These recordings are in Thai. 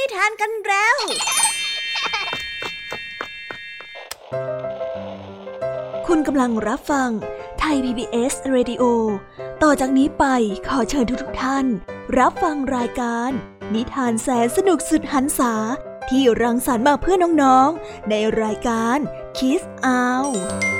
นิทานกันแล้ว คุณกำลังรับฟังไทย PBS Radio ต่อจากนี้ไปขอเชิญทุกๆท่าน รับฟังรายการ นิทานแสนสนุกสุดหันษาที่รังสรรค์มาเพื่อน้องๆ ในรายการ Kiss Out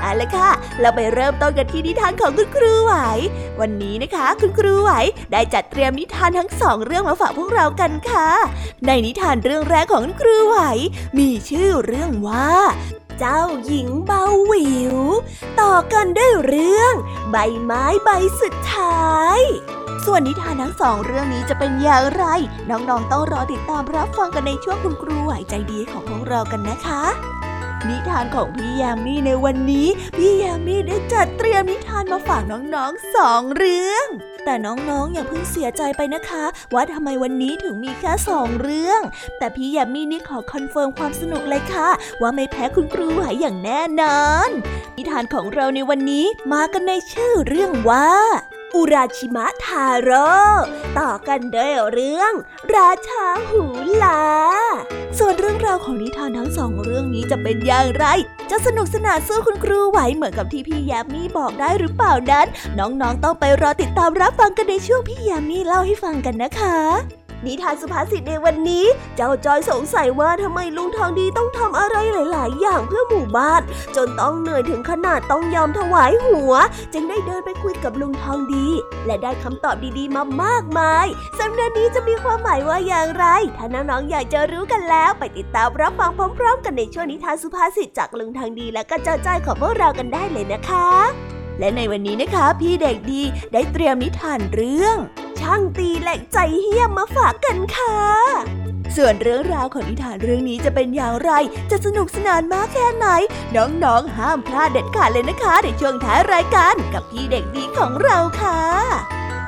เอาละค่ะ เราไปเริ่มต้นกันที่นิทานของคุณครูไหว วันนี้นะคะคุณครูไหวได้จัดเตรียมนิทานทั้งสองเรื่องมาฝากพวกเรากันค่ะ ในนิทานเรื่องแรกของคุณครูไหว มีชื่อเรื่องว่า เจ้าหญิงเบาหวิว ต่อกันด้วยเรื่อง ใบไม้ใบสุดท้ายส่วนนิทานทั้งสองเรื่องนี้จะเป็นอย่างไร น้องๆต้องรอติดตามรับฟังกันในช่วงคุณครูไหวใจดีของพวกเรากันนะคะ นิทานของพี่ยามีในวันนี้ พี่ยามีได้จัดเตรียมนิทานมาฝากน้องๆสองเรื่อง แต่น้องๆอย่าเพิ่งเสียใจไปนะคะ ว่าทำไมวันนี้ถึงมีแค่สองเรื่อง แต่พี่ยามีนี่ขอ confirm ความสนุกเลยค่ะ ว่าไม่แพ้คุณครูไหวอย่างแน่นอน นิทานของเราในวันนี้มากันในชื่อเรื่องว่า อุราชิมะทาโร่ต่อกันด้วยเรื่อง ราชาหูลา ส่วนเรื่องราวของนิทานทั้งสองเรื่องนี้จะเป็นอย่างไร จะสนุกสนานสู้คุณครูไหวเหมือนกับที่พี่ยามีบอกได้หรือเปล่านั้น น้องๆต้องไปรอติดตามรับฟังกันในช่วงพี่ยามีเล่าให้ฟังกันนะคะ นิทานสุภาษิตในวันนี้ เจ้าจอยสงสัยว่าทำไมลุงทองดีต้องทำอะไรหลาย ๆ อย่างเพื่อหมู่บ้าน จนต้องเหนื่อยถึงขนาดต้องยอมถวายหัว จึงได้เดินไปคุยกับลุงทองดี และได้คำตอบดี ๆ มามากมายสำนียงนี้จะมีความหมายว่าอย่างไร ถ้าน้อง ๆ อยากจะรู้กันแล้ว ไปติดตามรับฟังพร้อม ๆ กันในช่วงนิทานสุภาษิตจากลุงทองดี และก็เจ้าจ้อยของพวกเรากันได้เลยนะคะ และในวันนี้นะคะ พี่เด็กดีได้เตรียมนิทานเรื่อง ช่างตีเหล็กใจเฮี้ยมมาฝากกันค่ะ ส่วนเรื่องราวของนิทานเรื่องนี้จะเป็นอย่างไร จะสนุกสนานมากแค่ไหน น้องๆห้ามพลาดเด็ดขาดเลยนะคะในช่วงท้ายรายการกับพี่เด็กดีของเราค่ะ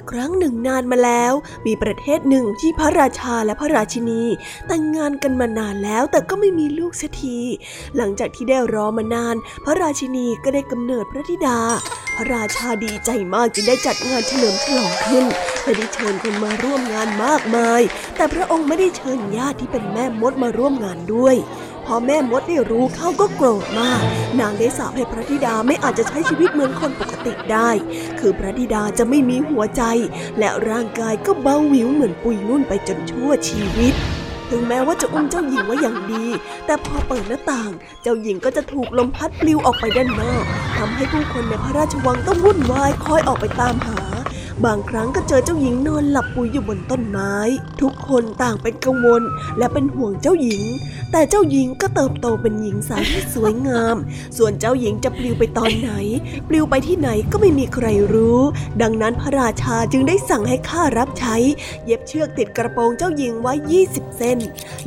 ละครั้งหนึ่งนานมาแล้ว มีประเทศหนึ่งที่พระราชาและพระราชินี แต่งงานกันมานานแล้วแต่ก็ไม่มีลูกสักที หลังจากที่ได้รอมานาน พระราชินีก็ได้กำเนิดพระธิดา พระราชาดีใจมากจึงได้จัดงานเฉลิมฉลองขึ้นและได้เชิญคนมาร่วมงานมากมาย แต่พระองค์ไม่ได้เชิญญาติที่เป็นแม่มดมาร่วมงานด้วย อแม่มดได้รู้เข้าก็โกรธมาก นางได้สาปให้พระธิดาไม่อาจจะใช้ชีวิตเหมือนคนปกติได้ คือพระธิดาจะไม่มีหัวใจ และร่างกายก็เบาหวิวเหมือนปุยนุ่นไปจนชั่วชีวิตถึงแม้ว่าจะอุ้มเจ้าหญิงไว้อย่างดี แต่พอเปิดหน้าต่าง เจ้าหญิงก็จะถูกลมพัดปลิวออกไปด้านนอกทำให้ผู้คนในพระราชวังต้องวุ่นวายคอยออกไปตามหา บางครั้งก็เจอเจ้าหญิงนอนหลับปุ๋ยอยู่บนต้นไม้ ทุกคนต่างเป็นกังวลและเป็นห่วงเจ้าหญิง แต่เจ้าหญิงก็เติบโตเป็นหญิงสาวที่สวยงาม ส่วนเจ้าหญิงจะปลิวไปตอนไหน ปลิวไปที่ไหนก็ไม่มีใครรู้ ดังนั้นพระราชาจึงได้สั่งให้ข้ารับใช้ เย็บเชือกติดกระโปรงเจ้าหญิงไว้ 20 เส้น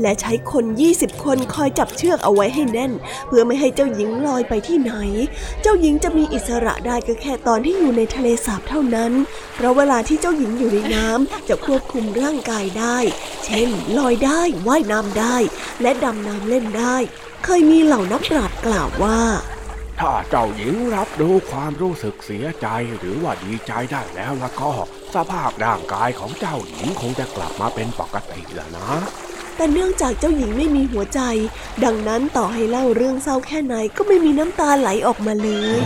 และใช้คน 20 คนคอยจับเชือกเอาไว้ให้แน่น เพื่อไม่ให้เจ้าหญิงลอยไปที่ไหน เจ้าหญิงจะมีอิสระได้ก็แค่ตอนที่อยู่ในทะเลสาบเท่านั้นราะเวลาที่เจ้าหญิงอยู่ในน้ำจะควบคุมร่างกายได้ เช่น ลอยได้ ว่ายน้ำได้ และดำน้ำเล่นได้ เคยมีเหล่านักปราชญ์กล่าวว่า ถ้าเจ้าหญิงรับรู้ความรู้สึกเสียใจหรือว่าดีใจได้แล้วแล้วก็ สภาพร่างกายของเจ้าหญิงคงจะกลับมาเป็นปกติแล้วนะแต่เนื่องจากเจ้าหญิงไม่มีหัวใจ ดังนั้นต่อให้เล่าเรื่องเศร้าแค่ไหนก็ไม่มีน้ำตาไหลออกมาเลย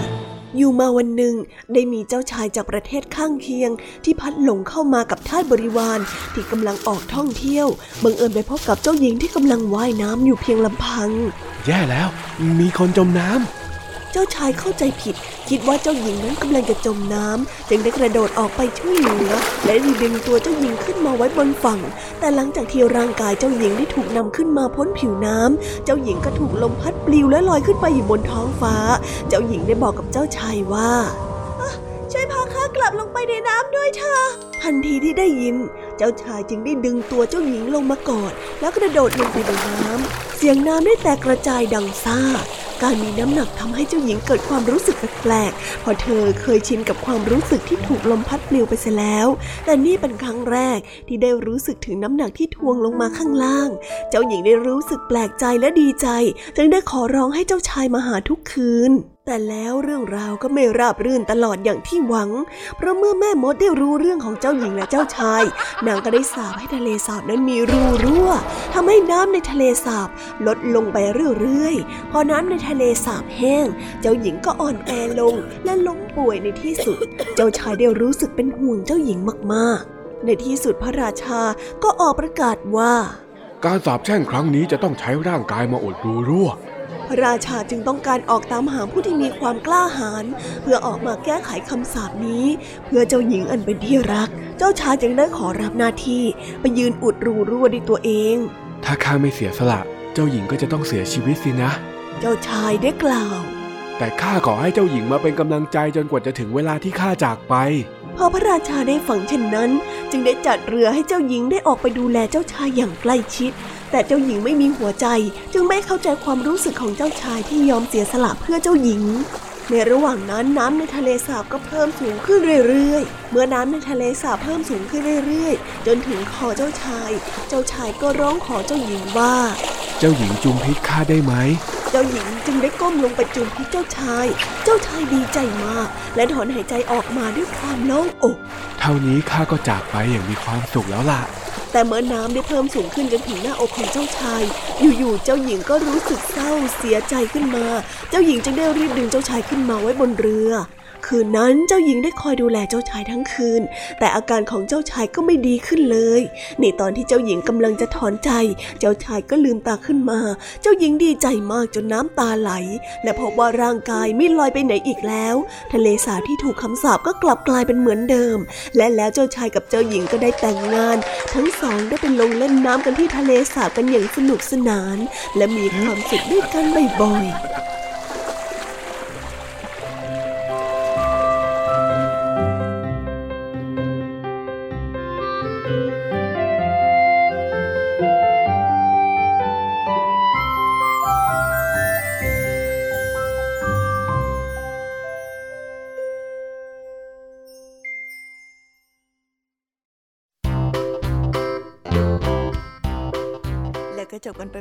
อยู่มาวันหนึ่ง ได้มีเจ้าชายจากประเทศข้างเคียง ที่พัดหลงเข้ามากับทาสบริวารที่กำลังออกท่องเที่ยวบังเอิญไปพบกับเจ้าหญิงที่กำลังว่ายน้ำอยู่เพียงลำพัง แย่แล้ว มีคนจมน้ำ จ้าชายเข้าใจผิด คิดว่าเจ้าหญิงนั้นกำลังจะจมน้ำจึงได้กระโดดออกไปช่วยเหลือ และดึงตัวเจ้าหญิงขึ้นมาไว้บนฝั่ง แต่หลังจากที่ร่างกายเจ้าหญิงได้ถูกนำขึ้นมาพ้นผิวน้ำเจ้าหญิงก็ถูกลมพัดปลิวและลอยขึ้นไปอยู่บนท้องฟ้า เจ้าหญิงได้บอกกับเจ้าชายว่าช่วยพาข้ากลับลงไปในน้ำด้วยเถอะทันทีที่ได้ยิน เจ้าชายจึงได้ดึงตัวเจ้าหญิงลงมากอด แล้วกระโดดลงไปในน้ำเสียงน้ำได้แตกกระจายดังซ่า การมีน้ำหนักทำให้เจ้าหญิงเกิดความรู้สึกแปลกๆ พอเธอเคยชินกับความรู้สึกที่ถูกลมพัดปลิวไปเสียแล้ว แต่นี่เป็นครั้งแรกที่ได้รู้สึกถึงน้ำหนักที่ทวงลงมาข้างล่าง เจ้าหญิงได้รู้สึกแปลกใจและดีใจ จึงได้ขอร้องให้เจ้าชายมาหาทุกคืน แต่แล้วเรื่องราวก็ไม่ราบรื่นตลอดอย่างที่หวัง เพราะเมื่อแม่มดได้รู้เรื่องของเจ้าหญิงและเจ้าชาย นางก็ได้สาปให้ทะเลสาบนั้นมีรูรั่วทำให้น้ำในทะเลสาบลดลงไปเรื่อยๆ พอน้ำในทะเลสาบแห้ง เจ้าหญิงก็อ่อนแอลงและล้มป่วยในที่สุด เจ้าชายได้รู้สึกเป็นห่วงเจ้าหญิงมากๆ ในที่สุดพระราชาก็ออกประกาศว่า การสาบแช่งครั้งนี้จะต้องใช้ร่างกายมาอดรูรั่ว พระราชาจึงต้องการออกตามหาผู้ที่มีความกล้าหาญเพื่อออกมาแก้ไขคำสาปนี้ เพื่อเจ้าหญิงอันเป็นที่รัก เจ้าชายจึงได้ขอรับหน้าที่ไปยืนอุดรูรั่วด้วยตัวเอง ถ้าข้าไม่เสียสละ เจ้าหญิงก็จะต้องเสียชีวิตสินะ เจ้าชายได้กล่าว แต่ข้าขอให้เจ้าหญิงมาเป็นกำลังใจจนกว่าจะถึงเวลาที่ข้าจากไปพอพระราชาได้ฟังเช่นนั้น จึงได้จัดเรือให้เจ้าหญิงได้ออกไปดูแลเจ้าชายอย่างใกล้ชิด แต่เจ้าหญิงไม่มีหัวใจ จึงไม่เข้าใจความรู้สึกของเจ้าชายที่ยอมเสียสละเพื่อเจ้าหญิง ในระหว่างนั้นน้ำในทะเลสาบก็เพิ่มสูงขึ้นเรื่อยๆ เมื่อน้ำในทะเลสาบเพิ่มสูงขึ้นเรื่อยๆ จนถึงคอเจ้าชาย เจ้าชายก็ร้องขอเจ้าหญิงว่า เจ้าหญิงจุมพิษข้าได้ไหมเจ้าหญิงจึงได้ก้มลงไปจูบที่เจ้าชาย เจ้าชายดีใจมาก และถอนหายใจออกมาด้วยความโล่งอก เท่านี้ข้าก็จากไปอย่างมีความสุขแล้วล่ะ แต่เมื่อน้ำได้เพิ่มสูงขึ้นจนถึงหน้าอกของเจ้าชาย อยู่ๆ เจ้าหญิงก็รู้สึกเศร้าเสียใจขึ้นมา เจ้าหญิงจึงได้รีบดึงเจ้าชายขึ้นมาไว้บนเรือ คืนนั้นเจ้าหญิงได้คอยดูแลเจ้าชายทั้งคืน แต่อาการของเจ้าชายก็ไม่ดีขึ้นเลยในตอนที่เจ้าหญิงกำลังจะถอนใจ เจ้าชายก็ลืมตาขึ้นมา เจ้าหญิงดีใจมากจนน้ำตาไหล และพบว่าร่างกายไม่ลอยไปไหนอีกแล้ว ทะเลสาบที่ถูกคำสาปก็กลับกลายเป็นเหมือนเดิม และแล้วเจ้าชายกับเจ้าหญิงก็ได้แต่งงาน ทั้งสองได้ไปลงเล่นน้ำกันที่ทะเลสาบกันอย่างสนุกสนาน และมีความสุขด้วยกันบ่อยๆ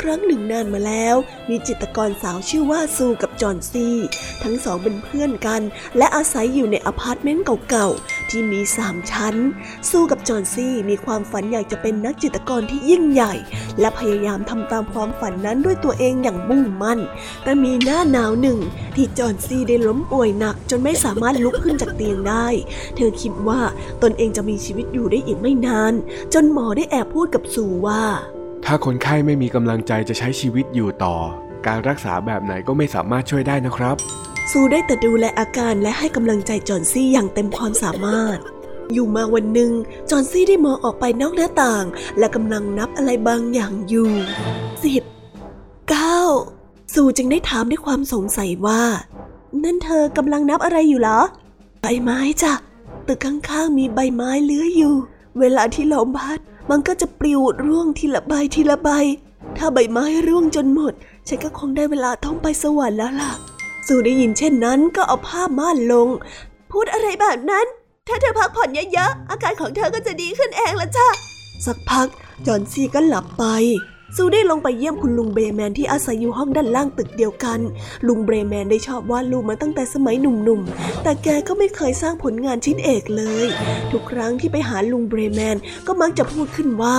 ครั้งหนึ่งนานมาแล้ว มีจิตรกรสาวชื่อว่าซูกับจอนซี่ ทั้งสองเป็นเพื่อนกัน และอาศัยอยู่ในอพาร์ตเมนต์เก่าๆ ที่มีสามชั้น ซูกับจอนซี่มีความฝันอยากจะเป็นนักจิตรกรที่ยิ่งใหญ่ และพยายามทำตามความฝันนั้นด้วยตัวเองอย่างมุ่งมั่น แต่มีหน้าหนาวหนึ่ง ที่จอนซี่ได้ล้มป่วยหนัก จนไม่สามารถลุกขึ้นจากเตียงได้ เธอคิดว่าตนเองจะมีชีวิตอยู่ได้อีกไม่นาน จนหมอได้แอบพูดกับซูว่า ถ้าคนไข้ไม่มีกำลังใจจะใช้ชีวิตอยู่ต่อ การรักษาแบบไหนก็ไม่สามารถช่วยได้นะครับ ซูได้แต่ดูแลอาการและให้กำลังใจจอนซี่อย่างเต็มความสามารถ อยู่มาวันหนึ่งจอนซี่ได้มองออกไปนอกหน้าต่าง และกำลังนับอะไรบางอย่างอยู่สิบเก้าซูจึงได้ถามด้วยความสงสัยว่า นั่นเธอกำลังนับอะไรอยู่เหรอ ใบไม้จ้ะตึกข้างๆมีใบไม้เลื้อยอยู่ เวลาที่ลมพัด มันก็จะปลิวร่วงทีละใบทีละใบ ถ้าใบไม้ร่วงจนหมด ฉันก็คงได้เวลาท่องไปสวรรค์แล้วล่ะ สู่ได้ยินเช่นนั้นก็เอาผ้าม่านลง พูดอะไรแบบนั้น ถ้าเธอพักผ่อนเยอะๆ อาการของเธอก็จะดีขึ้นเองละจ้ะ สักพักจอนซีก็หลับไป ซูได้ลงไปเยี่ยมคุณลุงเบรแมนที่อาศัยอยู่ห้องด้านล่างตึกเดียวกัน ลุงเบรแมนได้ชอบวาดรูปมาตั้งแต่สมัยหนุ่มๆ แต่แกก็ไม่เคยสร้างผลงานชิ้นเอกเลย ทุกครั้งที่ไปหาลุงเบรแมนก็มักจะพูดขึ้นว่า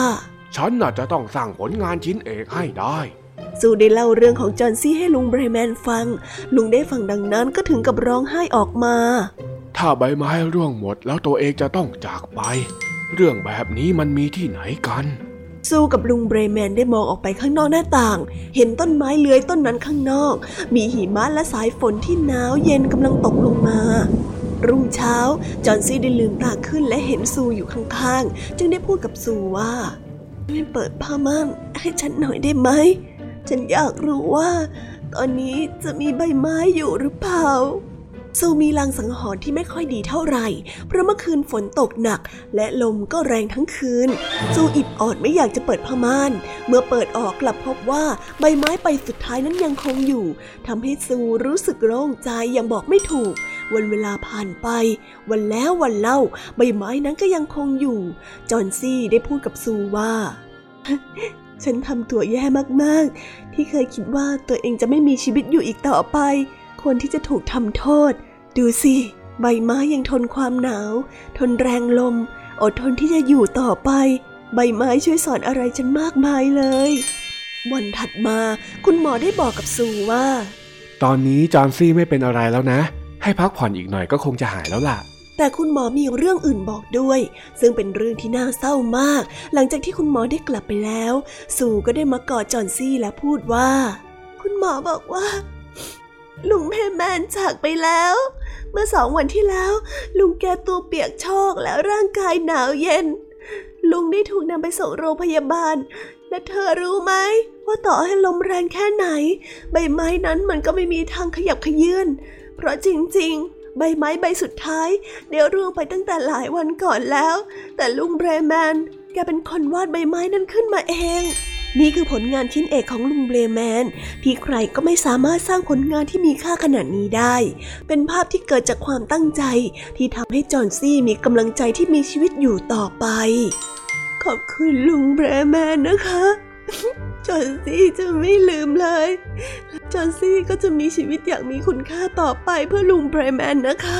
ฉันน่ะจะต้องสร้างผลงานชิ้นเอกให้ได้ซูได้เล่าเรื่องของจอห์นซี่ให้ลุงเบรแมนฟัง ลุงได้ฟังดังนั้นก็ถึงกับร้องไห้ออกมา ถ้าใบไม้ร่วงหมดแล้วตัวเองจะต้องจากไป เรื่องแบบนี้มันมีที่ไหนกัน ซูกับลุงเบรแมนได้มองออกไปข้างนอกหน้าต่าง เห็นต้นไม้เลื้อยต้นนั้นข้างนอก มีหิมะและสายฝนที่หนาวเย็นกำลังตกลงมา รุ่งเช้า จอนซี่ได้ลืมตาขึ้นและเห็นซูอยู่ข้างๆ จึงได้พูดกับซูว่าไม่เปิดผ้าม่านให้ฉันหน่อยได้ไหม ฉันอยากรู้ว่า ตอนนี้จะมีใบไม้อยู่หรือเปล่า ซูมีลางสังหรณ์ที่ไม่ค่อยดีเท่าไหร่ เพราะเมื่อคืนฝนตกหนัก และลมก็แรงทั้งคืน ซูอิดออดไม่อยากจะเปิดผ้าม่าน เมื่อเปิดออกกลับพบว่าใบไม้ใบสุดท้ายนั้นยังคงอยู่ทำให้ซูรู้สึกโล่งใจอย่างบอกไม่ถูก วันเวลาผ่านไป วันแล้ววันเล่า ใบไม้นั้นก็ยังคงอยู่ จอนซี่ได้พูดกับซูว่าฉันทำตัวแย่มากๆ ที่เคยคิดว่าตัวเองจะไม่มีชีวิตอยู่อีกต่อไป ควรที่จะถูกทำโทษ ดูสิ ใบไม้ยังทนความหนาว ทนแรงลม อดทนที่จะอยู่ต่อไป ใบไม้ช่วยสอนอะไรฉันมากมายเลย วันถัดมาคุณหมอได้บอกกับซูว่า ตอนนี้จอนซี่ไม่เป็นอะไรแล้วนะ ให้พักผ่อนอีกหน่อยก็คงจะหายแล้วล่ะแต่คุณหมอมีเรื่องอื่นบอกด้วย ซึ่งเป็นเรื่องที่น่าเศร้ามาก หลังจากที่คุณหมอได้กลับไปแล้วซูก็ได้มากอดจอนซี่และพูดว่า คุณหมอบอกว่า ลุงแม่แมนจากไปแล้ว เมื่อสองวันที่แล้ว ลุงแกตัวเปียกโชกและร่างกายหนาวเย็น ลุงได้ถูกนำไปส่งโรงพยาบาล และเธอรู้ไหมว่าต่อให้ลมแรงแค่ไหน ใบไม้นั้นมันก็ไม่มีทางขยับขยื่นเพราะจริงๆ ใบไม้ใบสุดท้ายเดี๋ยวร่วงไปตั้งแต่หลายวันก่อนแล้ว แต่ลุงเบรแมนแกเป็นคนวาดใบไม้นั้นขึ้นมาเอง นี่คือผลงานชิ้นเอกของลุงเบลแมน ที่ใครก็ไม่สามารถสร้างผลงานที่มีค่าขนาดนี้ได้ เป็นภาพที่เกิดจากความตั้งใจ ที่ทำให้จอห์นซี่มีกำลังใจที่มีชีวิตอยู่ต่อไป ขอบคุณลุงเบลแมนนะคะ จอห์นซี่จะไม่ลืมเลย จอห์นซี่ก็จะมีชีวิตอย่างมีคุณค่าต่อไปเพื่อลุงเบลแมนนะคะ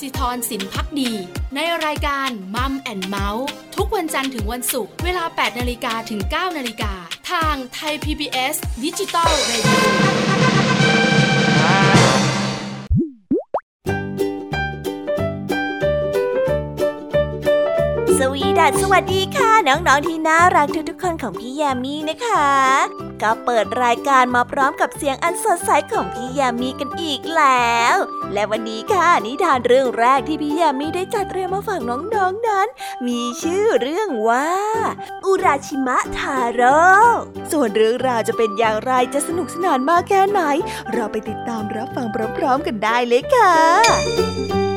สิธรสินพักดี ในรายการมัมแอนเมาส์ทุกวันจันทร์ถึงวันศุกร์เวลา 8นาฬิกาถึง 9นาฬิกาทางไทย PBS ดิจิตอลเรดิโอสวีดัสสวัสดีค่ะ น้องๆที่น่ารักทุกๆคนของพี่แยมมี่นะคะ ก็เปิดรายการมาพร้อมกับเสียงอันสดใสของพี่ยามีกันอีกแล้ว และวันนี้ค่ะนิทานเรื่องแรกที่พี่ยามีได้จัดเตรียมมาฝากน้องๆนนั้น มีชื่อเรื่องว่า อุราชิมะทาโร่ส่วนเรื่องราวจะเป็นอย่างไรจะสนุกสนานมากแค่ไหน เราไปติดตามรับฟังพร้อมๆกันได้เลยค่ะ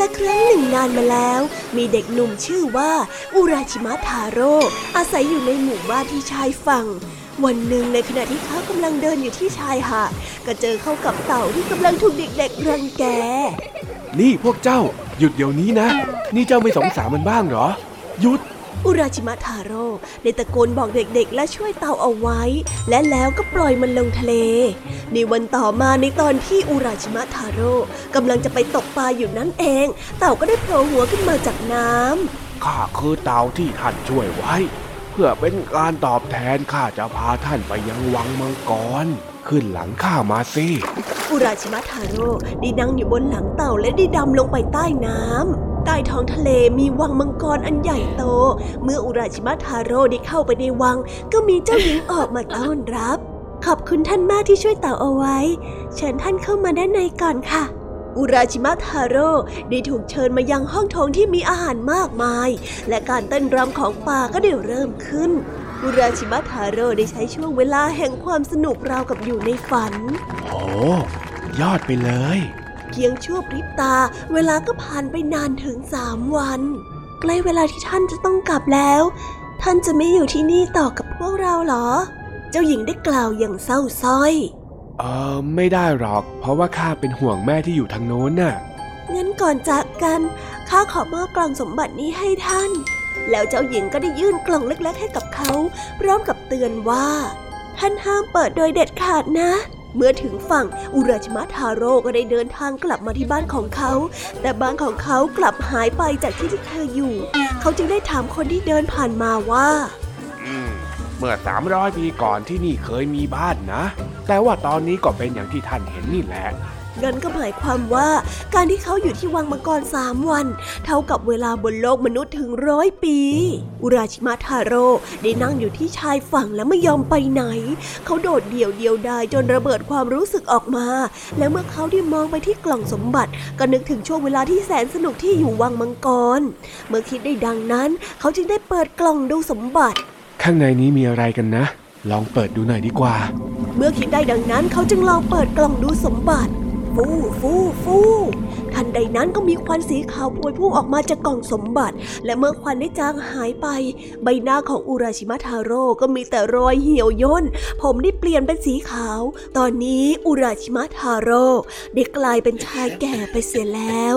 ละครั้งหนึ่งนานมาแล้ว มีเด็กหนุ่มชื่อว่าอุราชิมะทาโร่อาศัยอยู่ในหมู่บ้านที่ชายฝั่ง วันหนึ่งในขณะที่เขากำลังเดินอยู่ที่ชายหาดก็เจอเข้ากับเต่าที่กำลังถูกเด็กๆรังแก นี่พวกเจ้า หยุดเดี๋ยวนี้นะ นี่เจ้าไม่สงสารมันบ้างเหรอ หยุด อุราชิมะทาโร่ได้ตะโกนบอกเด็กๆ และช่วยเต่าเอาไว้ และแล้วก็ปล่อยมันลงทะเล ในวันต่อมาในตอนที่อุราชิมะทาโร่กำลังจะไปตกปลาอยู่นั่นเอง เต่าก็ได้โผล่หัวขึ้นมาจากน้ำข้าคือเต่าที่ท่านช่วยไว้ เพื่อเป็นการตอบแทนข้าจะพาท่านไปยังวังมังกร ขึ้นหลังข้ามาสิอุราชิมะทาโร่ได้นั่งอยู่บนหลังเต่าและได้ดำลงไปใต้น้ำใต้ท้องทะเลมีวังมังกรอันใหญ่โต เมื่ออุราชิมะทาโร่ได้เข้าไปในวัง ก็มีเจ้าหญิงออกมาต้อนรับ ขอบคุณท่านมากที่ช่วยเต่าเอาไว้ เชิญท่านเข้ามาด้านในก่อนค่ะ อุราชิมะทาโร่ได้ถูกเชิญมายังห้องโถงที่มีอาหารมากมาย และการเต้นรำของป่าก็ได้เริ่มขึ้น อุราชิมะทาโร่ได้ใช้ช่วงเวลาแห่งความสนุกราวกับอยู่ในฝัน โอ้ยอดไปเลย เพียงชั่วพริบตา เวลาก็ผ่านไปนานถึงสามวัน ใกล้เวลาที่ท่านจะต้องกลับแล้ว ท่านจะไม่อยู่ที่นี่ต่อกับพวกเราหรอ เจ้าหญิงได้กล่าวอย่างเศร้าส้อย เออไม่ได้หรอก เพราะว่าข้าเป็นห่วงแม่ที่อยู่ทางโน้นน่ะงั้นก่อนจากกันข้าขอมอบกล่องสมบัตินี้ให้ท่าน แล้วเจ้าหญิงก็ได้ยื่นกล่องเล็กๆให้กับเขา พร้อมกับเตือนว่า ท่านห้ามเปิดโดยเด็ดขาดนะ เมื่อถึงฝั่งอุราชมะทาโร่ก็ได้เดินทางกลับมาที่บ้านของเขา แต่บ้านของเขากลับหายไปจากที่ที่เธออยู่ เขาจึงได้ถามคนที่เดินผ่านมาว่าเมื่อสามร้อยปีก่อนที่นี่เคยมีบ้านนะ แต่ว่าตอนนี้ก็เป็นอย่างที่ท่านเห็นนี่แหละ นั่นก็หมายความว่า การที่เขาอยู่ที่วังมังกรสามวัน เท่ากับเวลาบนโลกมนุษย์ถึงร้อยปี อุราชิมาทาโร่ได้นั่งอยู่ที่ชายฝั่งและไม่ยอมไปไหน เขาโดดเดี่ยวเดียวดายจนระเบิดความรู้สึกออกมา และเมื่อเขาได้มองไปที่กล่องสมบัติ ก็นึกถึงช่วงเวลาที่แสนสนุกที่อยู่วังมังกร เมื่อคิดได้ดังนั้น เขาจึงได้เปิดกล่องดูสมบัติ ข้างในนี้มีอะไรกันนะ ลองเปิดดูหน่อยดีกว่า เมื่อคิดได้ดังนั้นเขาจึงลองเปิดกล่องดูสมบัติ ฟูฟูฟูทันใดนั้นก็มีควันสีขาวพวยพุ่งออกมาจากกล่องสมบัติ และเมื่อควันได้จางหายไป ใบหน้าของอุราชิมะทาโร่ก็มีแต่รอยเหี่ยวย่น ผมได้เปลี่ยนเป็นสีขาว ตอนนี้อุราชิมะทาโร่ได้กลายเป็นชายแก่ไปเสียแล้ว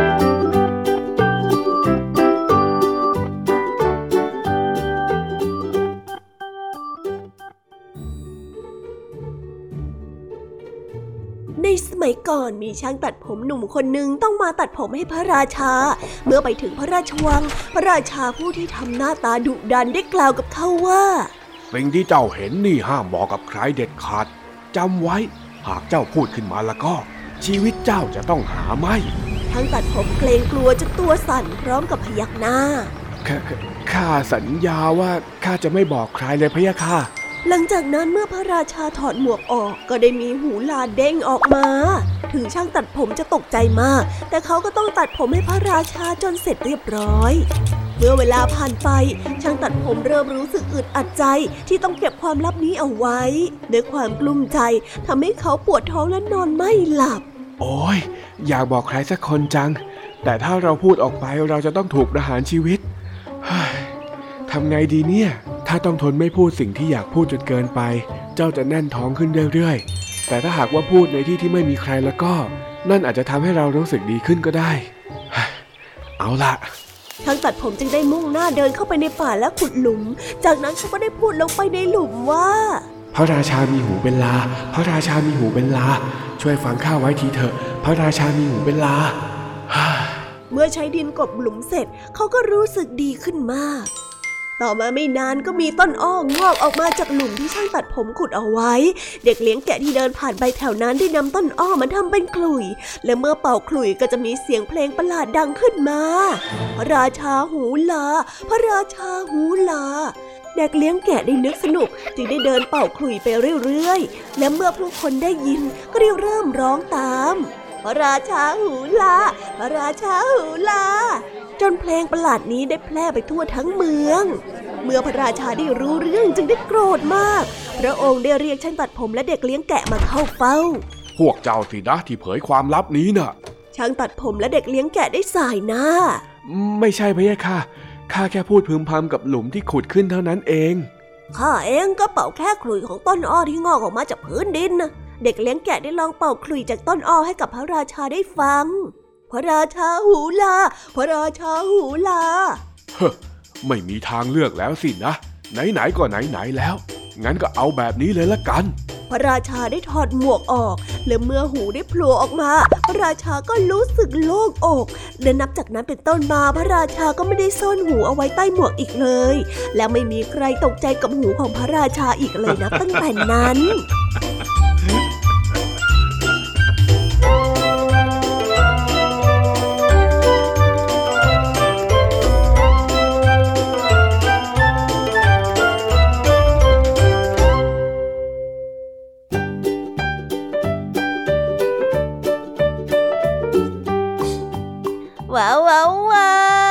ก่อนมีช่างตัดผมหนุ่มคนหนึ่งต้องมาตัดผมให้พระราชา เมื่อไปถึงพระราชวัง พระราชาผู้ที่ทำหน้าตาดุดันได้กล่าวกับเขาว่าสิ่งที่เจ้าเห็นนี่ห้ามบอกกับใครเด็ดขาดจำไว้หากเจ้าพูดขึ้นมาแล้วก็ ชีวิตเจ้าจะต้องหาไม่ทั้งตัดผมเกรงกลัวจนตัวสั่นพร้อมกับพยักหน้าข้าสัญญาว่าข้าจะไม่บอกใครเลยพะยะค่ะ หลังจากนั้นเมื่อพระราชาถอดหมวกออกก็ได้มีหูลาเด้งออกมา ถึงช่างตัดผมจะตกใจมาก แต่เขาก็ต้องตัดผมให้พระราชาจนเสร็จเรียบร้อย เมื่อเวลาผ่านไป ช่างตัดผมเริ่มรู้สึกอึดอัดใจที่ต้องเก็บความลับนี้เอาไว้ด้วยความกลุ้มใจทำให้เขาปวดท้องและนอนไม่หลับ โอ้ยอยากบอกใครสักคนจัง แต่ถ้าเราพูดออกไปเราจะต้องถูกประหารชีวิต ทำไงดีเนี่ย ถ้าต้องทนไม่พูดสิ่งที่อยากพูดจนเกินไป เจ้าจะแน่นท้องขึ้นเรื่อยๆ แต่ถ้าหากว่าพูดในที่ที่ไม่มีใครแล้วก็ นั่นอาจจะทำให้เรารู้สึกดีขึ้นก็ได้ เอาละทั้งตัดผมจึงได้มุ่งหน้าเดินเข้าไปในป่าและขุดหลุม จากนั้นเขาก็ได้พูดลงไปในหลุมว่า พระราชามีหูเป็นลา พระราชามีหูเป็นลา ช่วยฟังข้าไว้ทีเถอะ พระราชามีหูเป็นลา เมื่อใช้ดินกบหลุมเสร็จ เขาก็รู้สึกดีขึ้นมาก ต่อมาไม่นานก็มีต้นอ้องอกออกมาจากหลุมที่ช่างตัดผมขุดเอาไว้ เด็กเลี้ยงแกะที่เดินผ่านไปแถวนั้นได้นำต้นอ้อมาทำเป็นขลุ่ย และเมื่อเป่าขลุ่ยก็จะมีเสียงเพลงประหลาดดังขึ้นมา พระราชาหูลา พระราชาหูลาเด็กเลี้ยงแกะได้นึกสนุก จึงได้เดินเป่าขลุ่ยไปเรื่อยๆ และเมื่อผู้คนได้ยินก็ได้เริ่มร้องตาม พระราชาหูลา พระราชาหูลา จนเพลงประหลาดนี้ได้แพร่ไปทั่วทั้งเมือง เมื่อพระราชาได้รู้เรื่องจึงได้โกรธมาก พระองค์ได้เรียกช่างตัดผมและเด็กเลี้ยงแกะมาเข้าเฝ้า พวกเจ้าสินะที่เผยความลับนี้น่ะ ช่างตัดผมและเด็กเลี้ยงแกะได้สายหน้า ไม่ใช่พะยะค่ะ ข้าแค่พูดพึมพำกับหลุมที่ขุดขึ้นเท่านั้นเอง ข้าเองก็เป่าแค่ขลุ่ยของต้นอ้อที่งอกออกมาจากพื้นดินนะเด็กเลี้ยงแกะได้ลองเป่าขลุ่ยจากต้นอ้อให้กับพระราชาได้ฟัง พระราชาหูลา พระราชาหูลา เฮ้อไม่มีทางเลือกแล้วสินะ ไหนๆก็ไหนๆแล้ว งั้นก็เอาแบบนี้เลยละกัน พระราชาได้ถอดหมวกออก และเมื่อหูได้โผล่ออกมา พระราชาก็รู้สึกโล่งอกและนับจากนั้นเป็นต้นมาพระราชาก็ไม่ได้ซ่อนหูเอาไว้ใต้หมวกอีกเลย และไม่มีใครตกใจกับหูของพระราชาอีกเลยนะตั้งแต่นั้น ว้าวว้าวว้าว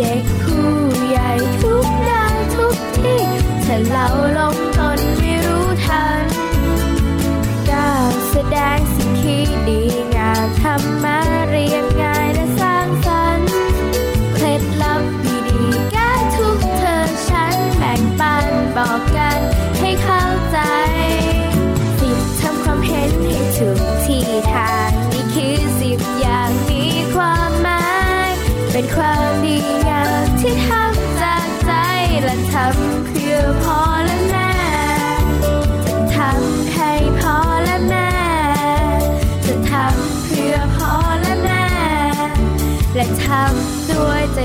เ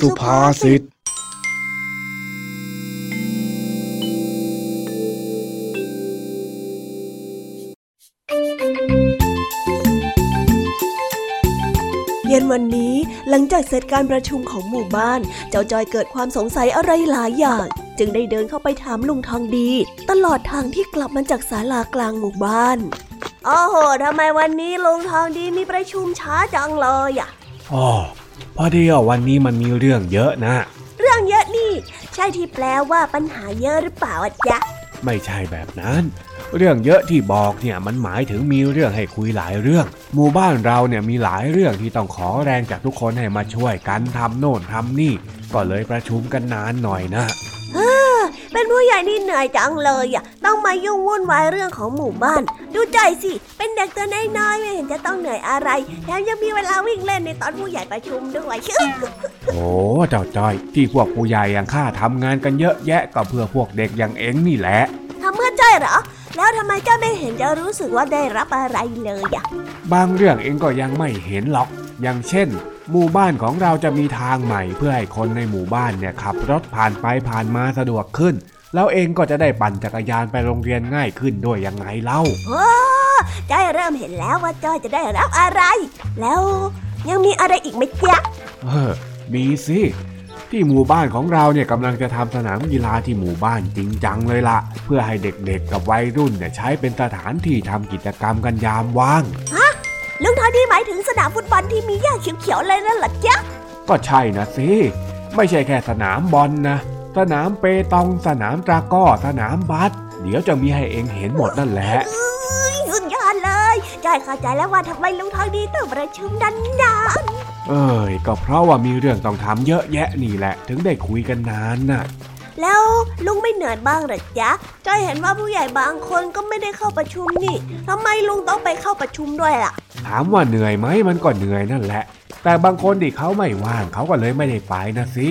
สุภาษิตเย็นวันนี้หลังจากเสร็จการประชุมของหมู่บ้าน เจ้าจอยเกิดความสงสัยอะไรหลายอย่าง จึงได้เดินเข้าไปถามลุงทองดี ตลอดทางที่กลับมาจากศาลากลางหมู่บ้านโอ้โหทำไมวันนี้ลุงทองดีมีประชุมช้าจังเลยอะอ๋อ พอดีอะวันนี้มันมีเรื่องเยอะนะ เรื่องเยอะนี่ ใช่ที่แปลว่าปัญหาเยอะหรือเปล่าอะจ๊ะ ไม่ใช่แบบนั้น เรื่องเยอะที่บอกเนี่ยมันหมายถึงมีเรื่องให้คุยหลายเรื่อง หมู่บ้านเราเนี่ยมีหลายเรื่องที่ต้องขอแรงจากทุกคนให้มาช่วยกันทำโน่นทำนี่ ก็เลยประชุมกันนานหน่อยนะ เป็นผู้ใหญ่นี่เหนื่อยจังเลยอะต้องมายุ่งวุ่นวายเรื่องของหมู่บ้าน ดูใจสิ เป็นเด็กตัวน้อยๆไม่เห็นจะต้องเหนื่อยอะไรแถมยังมีเวลาวิ่งเล่นในตอนผู้ใหญ่ประชุมด้วยโอ้เจ้าจ้อย ที่พวกผู้ใหญ่อย่างข้าทำงานกันเยอะแยะก็เพื่อพวกเด็กอย่างเอ็งนี่แหละทำเมื่อใจเหรอแล้วทำไมเจ้าไม่เห็นจะรู้สึกว่าได้รับอะไรเลยอะ บางเรื่องเองก็ยังไม่เห็นหรอก อย่างเช่น หมู่บ้านของเราจะมีทางใหม่เพื่อให้คนในหมู่บ้านเนี่ยขับรถผ่านไปผ่านมาสะดวกขึ้นแล้วเองก็จะได้ปั่นจักรยานไปโรงเรียนง่ายขึ้นด้วยยังไงเล่าโอ้จ้อยเริ่มเห็นแล้วว่าจ้อยจะได้รับอะไร แล้วยังมีอะไรอีกไหมจ๊ะเออมีสิที่หมู่บ้านของเราเนี่ยกำลังจะทำสนามกีฬาที่หมู่บ้านจริงจังเลยล่ะเพื่อให้เด็กๆกับวัยรุ่นเนี่ยใช้เป็นสถานที่ทำกิจกรรมกันยามว่าง ลุงทอดีหมายถึงสนามฟุตบอลที่มีหญ้าเขียวๆเลยนั่นเหรอจ๊ะ ก็ใช่นะสิ ไม่ใช่แค่สนามบอลนะ สนามเปตอง สนามตราก้อ สนามบาส เดี๋ยวจะมีให้เองเห็นหมดนั่นแหละเอ้ยสุดยอดเลยจ้อยเข้าใจแล้วว่าทำไมลุงทองดีต้องประชุมนานเอ้ย ก็เพราะว่ามีเรื่องต้องทำเยอะแยะนี่แหละ ถึงได้คุยกันนานน่ะ แล้วลุงไม่เหนื่อยบ้างหรอจ๊ะจ้อยเห็นว่าผู้ใหญ่บางคนก็ไม่ได้เข้าประชุมนี่ทำไมลุงต้องไปเข้าประชุมด้วยล่ะ ถามว่าเหนื่อยไหมมันก็เหนื่อยนั่นแหละ แต่บางคนที่เขาไม่ว่างเขาก็เลยไม่ได้ไปนะสิ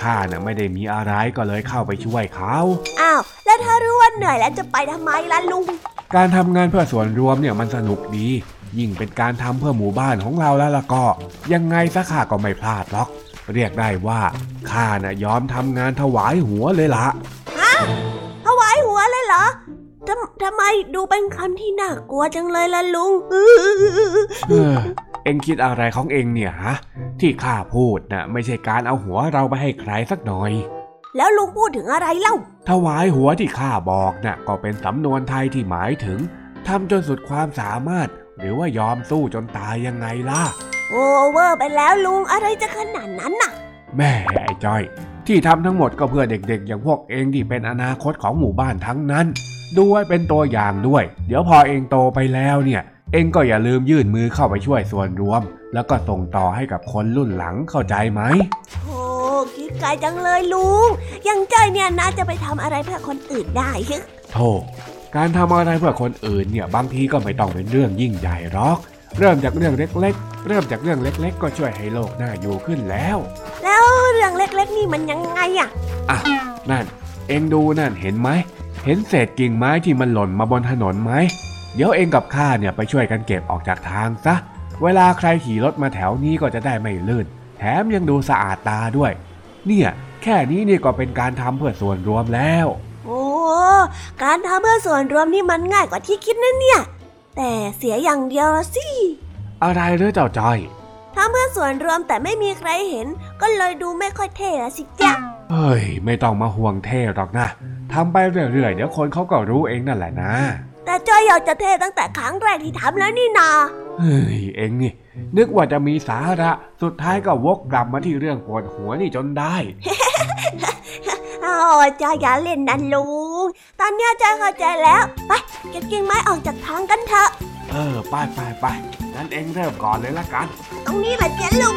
ข้าน่ะไม่ได้มีอะไรก็เลยเข้าไปช่วยเขาอ้าวแล้วถ้ารู้ว่าเหนื่อยแล้วจะไปทำไมล่ะลุง การทำงานเพื่อส่วนรวมเนี่ยมันสนุกดี ยิ่งเป็นการทำเพื่อหมู่บ้านของเราแล้วล่ะก็ ยังไงซะข้าก็ไม่พลาดหรอก เรียกได้ว่าข้าน่ะยอมทำงานถวายหัวเลยละถวายหัวเลยเหรอทำทำไมดูเป็นคำที่น่ากลัวจังเลยล่ะลุงเออเอ็งคิดอะไรของเอ็งเนี่ยฮะที่ข้าพูดน่ะไม่ใช่การเอาหัวเราไปให้ใครสักหน่อย แล้วลุงพูดถึงอะไรเล่าถวายหัวที่ข้าบอกน่ะก็เป็นสำนวนไทยที่หมายถึงทำจนสุดความสามารถ หรือว่ายอมสู้จนตายยังไงล่ะ โอเวอร์ไปแล้วลุงอะไรจะขนาดนั้นน่ะ แม่ไอ้จ้อย ที่ทำทั้งหมดก็เพื่อเด็กๆ อย่างพวกเองที่เป็นอนาคตของหมู่บ้านทั้งนั้น ดูไว้เป็นตัวอย่างด้วย เดี๋ยวพอเองโตไปแล้วเนี่ย เองก็อย่าลืมยื่นมือเข้าไปช่วยส่วนรวม แล้วก็ส่งต่อให้กับคนรุ่นหลังเข้าใจไหมโอ้คิดไกลจังเลยลุงยังจ้อยเนี่ยน่าจะไปทำอะไรเพื่อคนอื่นได้โธ่การทำอะไรเพื่อคนอื่นเนี่ยบางทีก็ไม่ต้องเป็นเรื่องยิ่งใหญ่หรอก เริ่มจากเรื่องเล็กๆ เริ่มจากเรื่องเล็ก ๆ ก็ช่วยให้โลกน่าอยู่ขึ้นแล้ว แล้วเรื่องเล็กๆ นี่มันยังไงอะอะนั่น เองดูนั่นเห็นไหม เห็นเศษกิ่งไม้ที่มันหล่นมาบนถนนไหม เดี๋ยวเองกับข้าเนี่ยไปช่วยกันเก็บออกจากทางซะ เวลาใครขี่รถมาแถวนี้ก็จะได้ไม่ลื่น แถมยังดูสะอาดตาด้วย เนี่ยแค่นี้นี่ก็เป็นการทำเพื่อส่วนรวมแล้ว โอ้ การทำเพื่อส่วนรวมนี่มันง่ายกว่าที่คิดนะเนี่ย แต่เสียอย่างเดียวละสิ อะไรเรือเจ้าจ้อยทำเพื่อส่วนรวมแต่ไม่มีใครเห็น ก็เลยดูไม่ค่อยเท่ละสิจ๊ะ เฮ้ย ไม่ต้องมาห่วงเท่หรอกนะทำไปเรื่อยๆ เดี๋ยวคนเขาก็รู้เองนั่นแหละนะ แต่จอยอยากจะเท่ตั้งแต่ครั้งแรกที่ทำแล้วนี่นาเฮ้ย เองนี่ นึกว่าจะมีสาระ สุดท้ายก็วกกลับมาที่เรื่องปวดหัวนี่จนได้ โอ้จอยอย่าเล่นนะลุง ตอนเนี้ยจอยเข้าใจแล้ว ไปเก็บกิ่งไม้ออกจากทางกันเถอะ เออ ไปไปไปงั้นเองเริ่มก่อนเลยละกัน ตรงนี้แหละเจ๊ลุง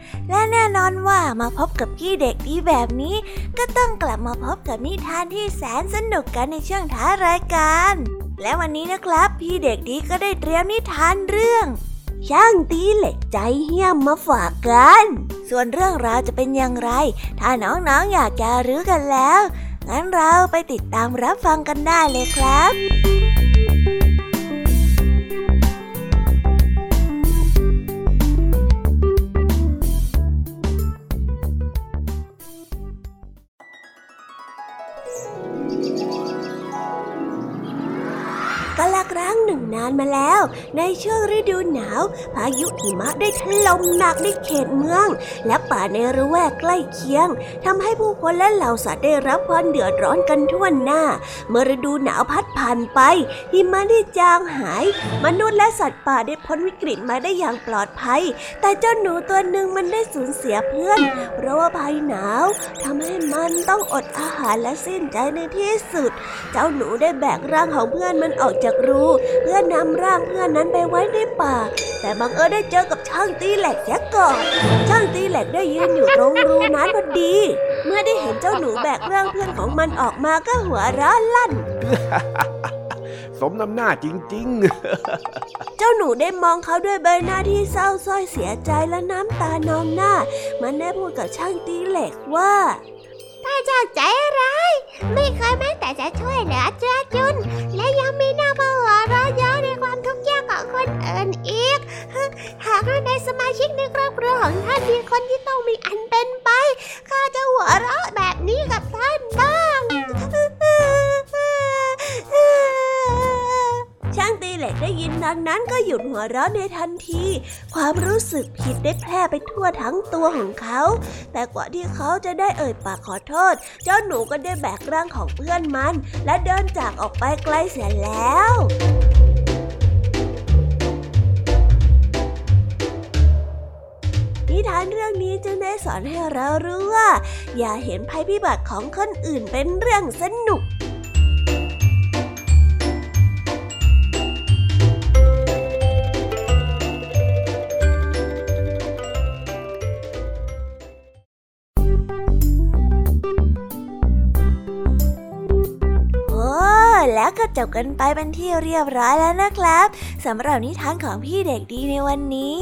และแน่นอนว่ามาพบกับพี่เด็กดีแบบนี้ ก็ต้องกลับมาพบกับนิทานที่แสนสนุกกันในช่วงท้ายรายการ และวันนี้นะครับ พี่เด็กดีก็ได้เตรียมนิทานเรื่อง ช่างตีเหล็กใจเหี้ยมมาฝากกัน ส่วนเรื่องราวจะเป็นอย่างไร ถ้าน้องๆออยากจะรู้กันแล้วงั้นเราไปติดตามรับฟังกันได้เลยครับานมาแล้ว ในช่วงฤดูหนาว พายุหิมะได้ถล่มหนักในเขตเมือง และป่าในระแวกใกล้เคียงทำให้ผู้คนและเหล่าสัตว์ได้รับความเดือดร้อนกันทั่วหน้า เมื่อฤดูหนาวพัดผ่านไป หิมะได้จางหาย มนุษย์และสัตว์ป่าได้พ้นวิกฤตมาได้อย่างปลอดภัย แต่เจ้าหนูตัวหนึ่งมันได้สูญเสียเพื่อน เพราะว่าภัยหนาวทำให้มันต้องอดอาหารและสิ้นใจในที่สุด เจ้าหนูได้แบกร่างของเพื่อนมันออกจากรูเพื่อนำร่างเพื่อนนั้นไปไว้ในป่า แต่บังเอิญได้เจอกับช่างตีเหล็กเสียก่อนช่างตีเหล็กได้ยืนอยู่ตรงรูนั้นพอดี เมื่อได้เห็นเจ้าหนูแบกร่างเพื่อนของมันออกมาก็หัวเราะลั่นสมน้ำหน้าจริงเจ้าหนูได้มองเขาด้วยใบหน้าที่เศร้าสร้อยเสียใจและน้ำตานองหน้า มันได้พูดกับช่างตีเหล็กว่าถ้าเจ้าใจร้าย ไม่เคยแม้แต่จะช่วยเหลือเจือจุน และยังมีหน้ามาหัวเราะเย้าใน ความทุกข์ยากของคนอื่นอีก หากท่าในสมาชิกในครอบครัวของท่านมีคนที่ต้องมีอันเป็นไป ข้าจะหัวเราะแบบนี้กับท่านบ้างช่างตีเหล็กได้ยินดังนั้นก็หยุดหัวเราะในทันที ความรู้สึกผิดได้แพร่ไปทั่วทั้งตัวของเขา แต่กว่าที่เขาจะได้เอ่ยปากขอโทษ เจ้าหนูก็ได้แบกร่างของเพื่อนมัน และเดินจากออกไปไกลเสียแล้ว นิทานเรื่องนี้จึงได้สอนให้เรารู้ว่า อย่าเห็นภัยพิบัติของคนอื่นเป็นเรื่องสนุกโอ้แล้วก็จบกันไปเป็นที่เรียบร้อยแล้วนะครับสำหรับนิทานของพี่เด็กดีในวันนี้